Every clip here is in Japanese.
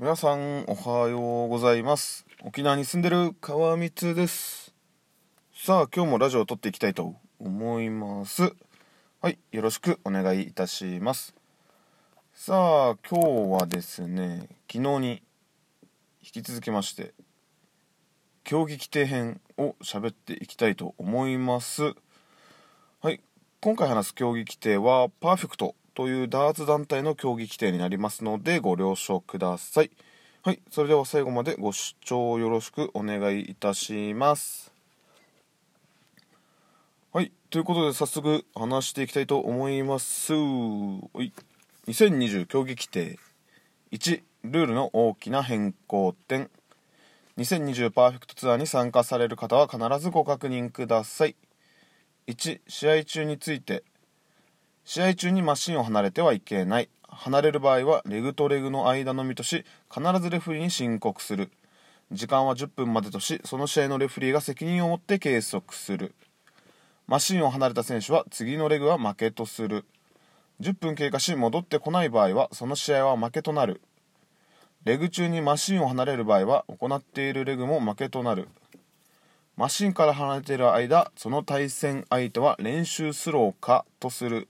皆さんおはようございます。沖縄に住んでる川光です。さあ今日もラジオを撮っていきたいと思います。はいよろしくお願いいたします。さあ今日はですね昨日に引き続きまして競技規定編を喋っていきたいと思います。はい今回話す競技規定はパーフェクト。というダーツ団体の競技規定になりますのでご了承ください。はい、それでは最後までご視聴よろしくお願いいたします。はい、ということで早速話していきたいと思います。はい2020競技規定1ルールの大きな変更点2020パーフェクトツアーに参加される方は必ずご確認ください1試合中について試合中にマシンを離れてはいけない。離れる場合はレグとレグの間のみとし必ずレフリーに申告する。時間は10分までとしその試合のレフリーが責任を持って計測する。マシンを離れた選手は次のレグは負けとする。10分経過し戻ってこない場合はその試合は負けとなる。レグ中にマシンを離れる場合は行っているレグも負けとなる。マシンから離れている間その対戦相手は練習スローかとする。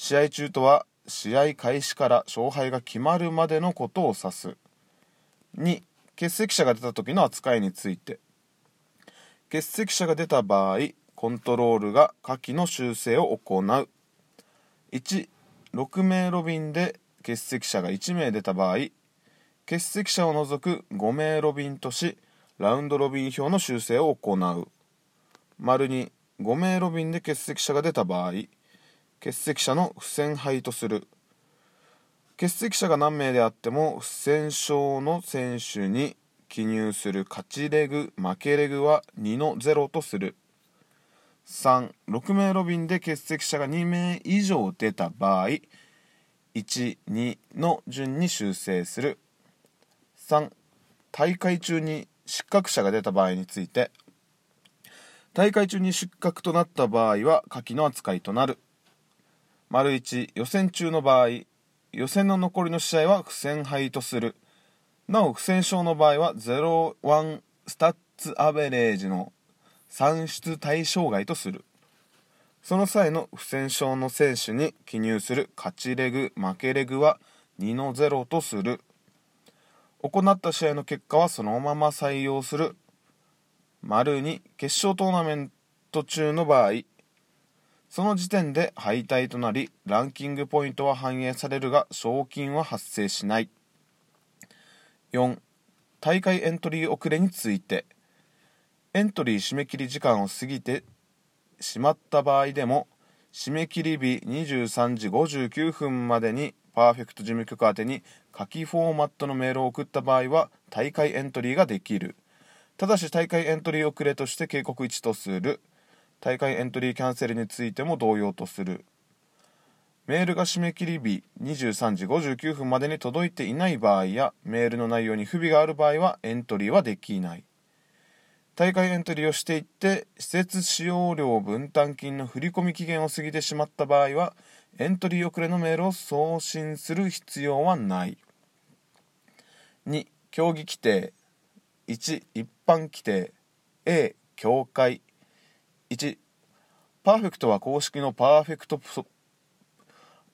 試合中とは試合開始から勝敗が決まるまでのことを指す。2欠席者が出た時の扱いについて。欠席者が出た場合コントロールが下記の修正を行う。16名ロビンで欠席者が1名出た場合欠席者を除く5名ロビンとしラウンドロビン表の修正を行う。丸に5名ロビンで欠席者が出た場合欠席者の不戦敗とする。欠席者が何名であっても不戦勝の選手に記入する勝ちレグ負けレグは2の0とする。36名ロビンで欠席者が2名以上出た場合12の順に修正する。3大会中に失格者が出た場合について。大会中に失格となった場合は下記の扱いとなる。丸1予選中の場合予選の残りの試合は不戦敗とする。なお不戦勝の場合は0-1スタッツアベレージの算出対象外とする。その際の不戦勝の選手に記入する勝ちレグ負けレグは2の0とする。行った試合の結果はそのまま採用する。丸2決勝トーナメント中の場合その時点で敗退となりランキングポイントは反映されるが賞金は発生しない。4大会エントリー遅れについて。エントリー締め切り時間を過ぎてしまった場合でも締め切り日23時59分までにパーフェクト事務局宛に書きフォーマットのメールを送った場合は大会エントリーができる。ただし大会エントリー遅れとして警告1とする。大会エントリーキャンセルについても同様とする。メールが締め切り日23時59分までに届いていない場合やメールの内容に不備がある場合はエントリーはできない。大会エントリーをしていって施設使用料分担金の振込期限を過ぎてしまった場合はエントリー遅れのメールを送信する必要はない。2競技規定。1一般規定。A 協会。1パーフェクトは公式のパーフェクト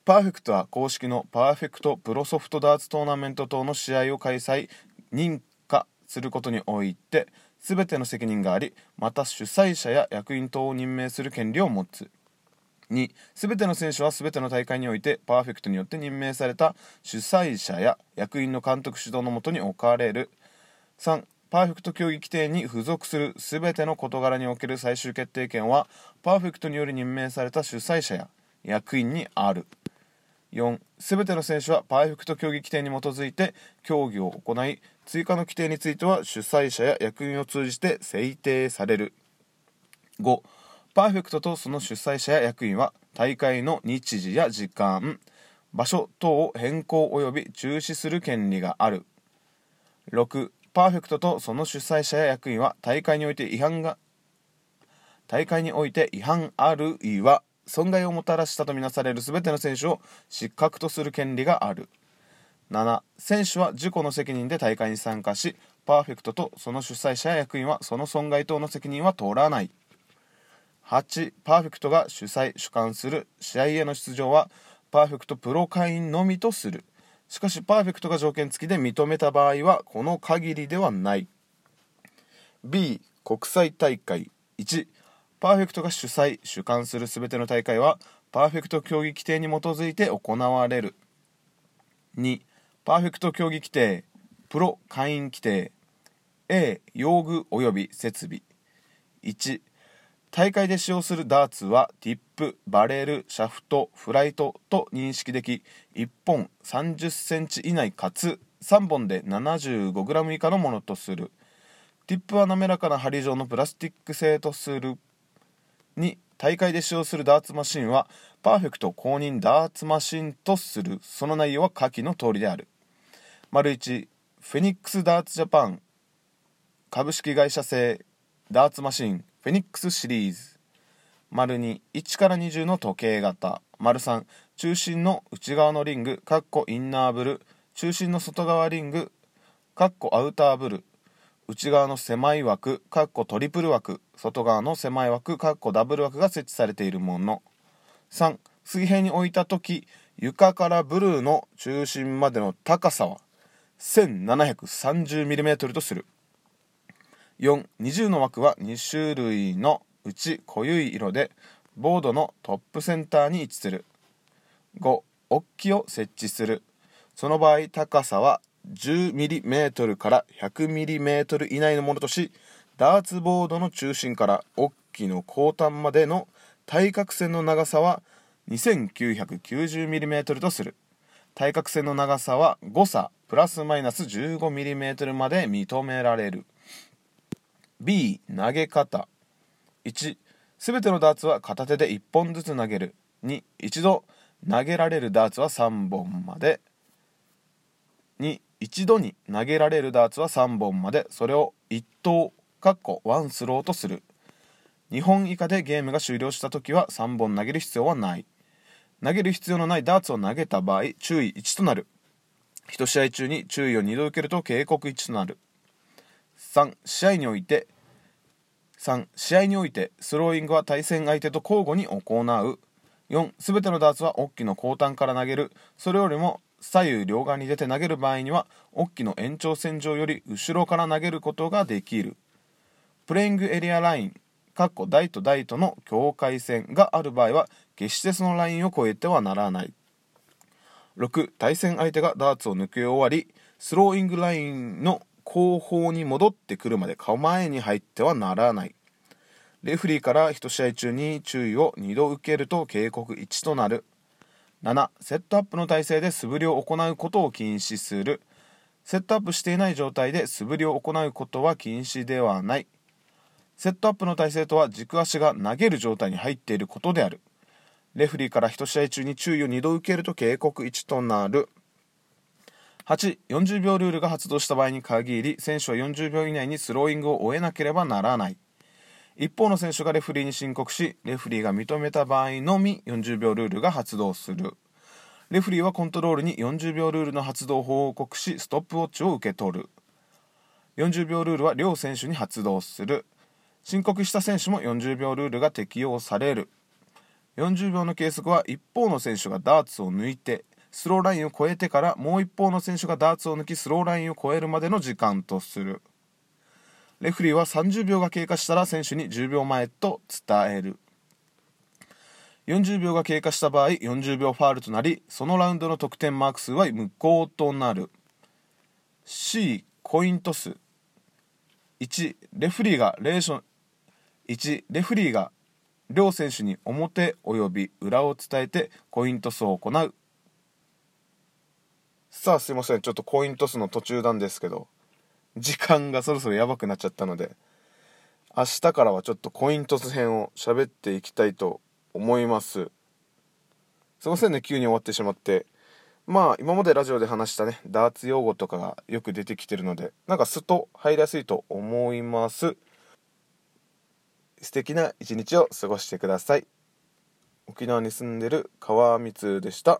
パーフェクトは公式のパーフェクトプロソフトダーツトーナメント等の試合を開催認可することにおいて全ての責任がありまた主催者や役員等を任命する権利を持つ。2全ての選手は全ての大会においてパーフェクトによって任命された主催者や役員の監督指導のもとに置かれる。3パーフェクト競技規定に付属する全ての事柄における最終決定権はパーフェクトにより任命された主催者や役員にある。4全ての選手はパーフェクト競技規定に基づいて競技を行い追加の規定については主催者や役員を通じて制定される。5パーフェクトとその主催者や役員は大会の日時や時間場所等を変更及び中止する権利がある。6パーフェクトとその主催者や役員は大会において違反が大会において違反あるいは損害をもたらしたとみなされる全ての選手を失格とする権利がある。7選手は自己の責任で大会に参加しパーフェクトとその主催者や役員はその損害等の責任は取らない。8パーフェクトが主催主管する試合への出場はパーフェクトプロ会員のみとする。しかしパーフェクトが条件付きで認めた場合はこの限りではない。B 国際大会。1パーフェクトが主催主管する全ての大会はパーフェクト競技規定に基づいて行われる。2パーフェクト競技規定プロ会員規定。A 用具及び設備。1大会で使用するダーツはティップバレルシャフトフライトと認識でき1本3 0センチ以内かつ3本で 75g 以下のものとする。ティップは滑らかな針状のプラスチック製とする。2大会で使用するダーツマシンはパーフェクト公認ダーツマシンとする。その内容は下記の通りである。丸1フェニックスダーツジャパン株式会社製ダーツマシン。フェニックスシリーズ。丸21から20の時計型。丸3中心の内側のリング。かっこインナーブル。中心の外側リング。かっこアウターブル。内側の狭い枠。かっこトリプル枠。外側の狭い枠。かっこダブル枠が設置されているもの。3水平に置いた時床からブルーの中心までの高さは 1730mm とする。420の枠は2種類のうち濃ゆい色でボードのトップセンターに位置する。5ッキを設置する。その場合高さは 10mm から 100mm 以内のものとしダーツボードの中心からオッキの後端までの対角線の長さは 2990mm とする。対角線の長さは誤差プラスマイナス 15mm まで認められる。B 投げ方。1すべてのダーツは片手で1本ずつ投げる。2一度投げられるダーツは3本まで。2一度に投げられるダーツは3本まで。それを1投かっこワンスローとする。2本以下でゲームが終了した時は3本投げる必要はない。投げる必要のないダーツを投げた場合注意1となる。1試合中に注意を2度受けると警告1となる。3試合において3試合においてスローイングは対戦相手と交互に行う。4すべてのダーツはオッキの後端から投げる。それよりも左右両側に出て投げる場合にはオッキの延長線上より後ろから投げることができる。プレイングエリアラインかっこ台と台との境界線がある場合は決してそのラインを越えてはならない。6対戦相手がダーツを抜け終わりスローイングラインの後方に戻ってくるまで構えに入ってはならない。レフリーから1試合中に注意を2度受けると警告1となる。7セットアップの体勢で素振りを行うことを禁止する。セットアップしていない状態で素振りを行うことは禁止ではない。セットアップの体勢とは軸足が投げる状態に入っていることである。レフリーから1試合中に注意を2度受けると警告1となる。8、40秒ルールが発動した場合に限り、選手は40秒以内にスローイングを終えなければならない。一方の選手がレフリーに申告し、レフリーが認めた場合のみ40秒ルールが発動する。レフリーはコントロールに40秒ルールの発動を報告し、ストップウォッチを受け取る。40秒ルールは両選手に発動する。申告した選手も40秒ルールが適用される。40秒の計測は一方の選手がダーツを抜いてスローラインを越えてからもう一方の選手がダーツを抜きスローラインを越えるまでの時間とする。レフリーは30秒が経過したら選手に10秒前と伝える。40秒が経過した場合40秒ファールとなりそのラウンドの得点マーク数は無効となる。C コイントス。1レフリーがレーション1レフリーが両選手に表及び裏を伝えてコイントスを行う。さあすいません。ちょっとコイントスの途中なんですけど時間がそろそろやばくなっちゃったので明日からはちょっとコイントス編を喋っていきたいと思います。すいませんね急に終わってしまって。まあ今までラジオで話したねダーツ用語とかがよく出てきてるのでなんかスッと入りやすいと思います。素敵な一日を過ごしてください。沖縄に住んでる川光でした。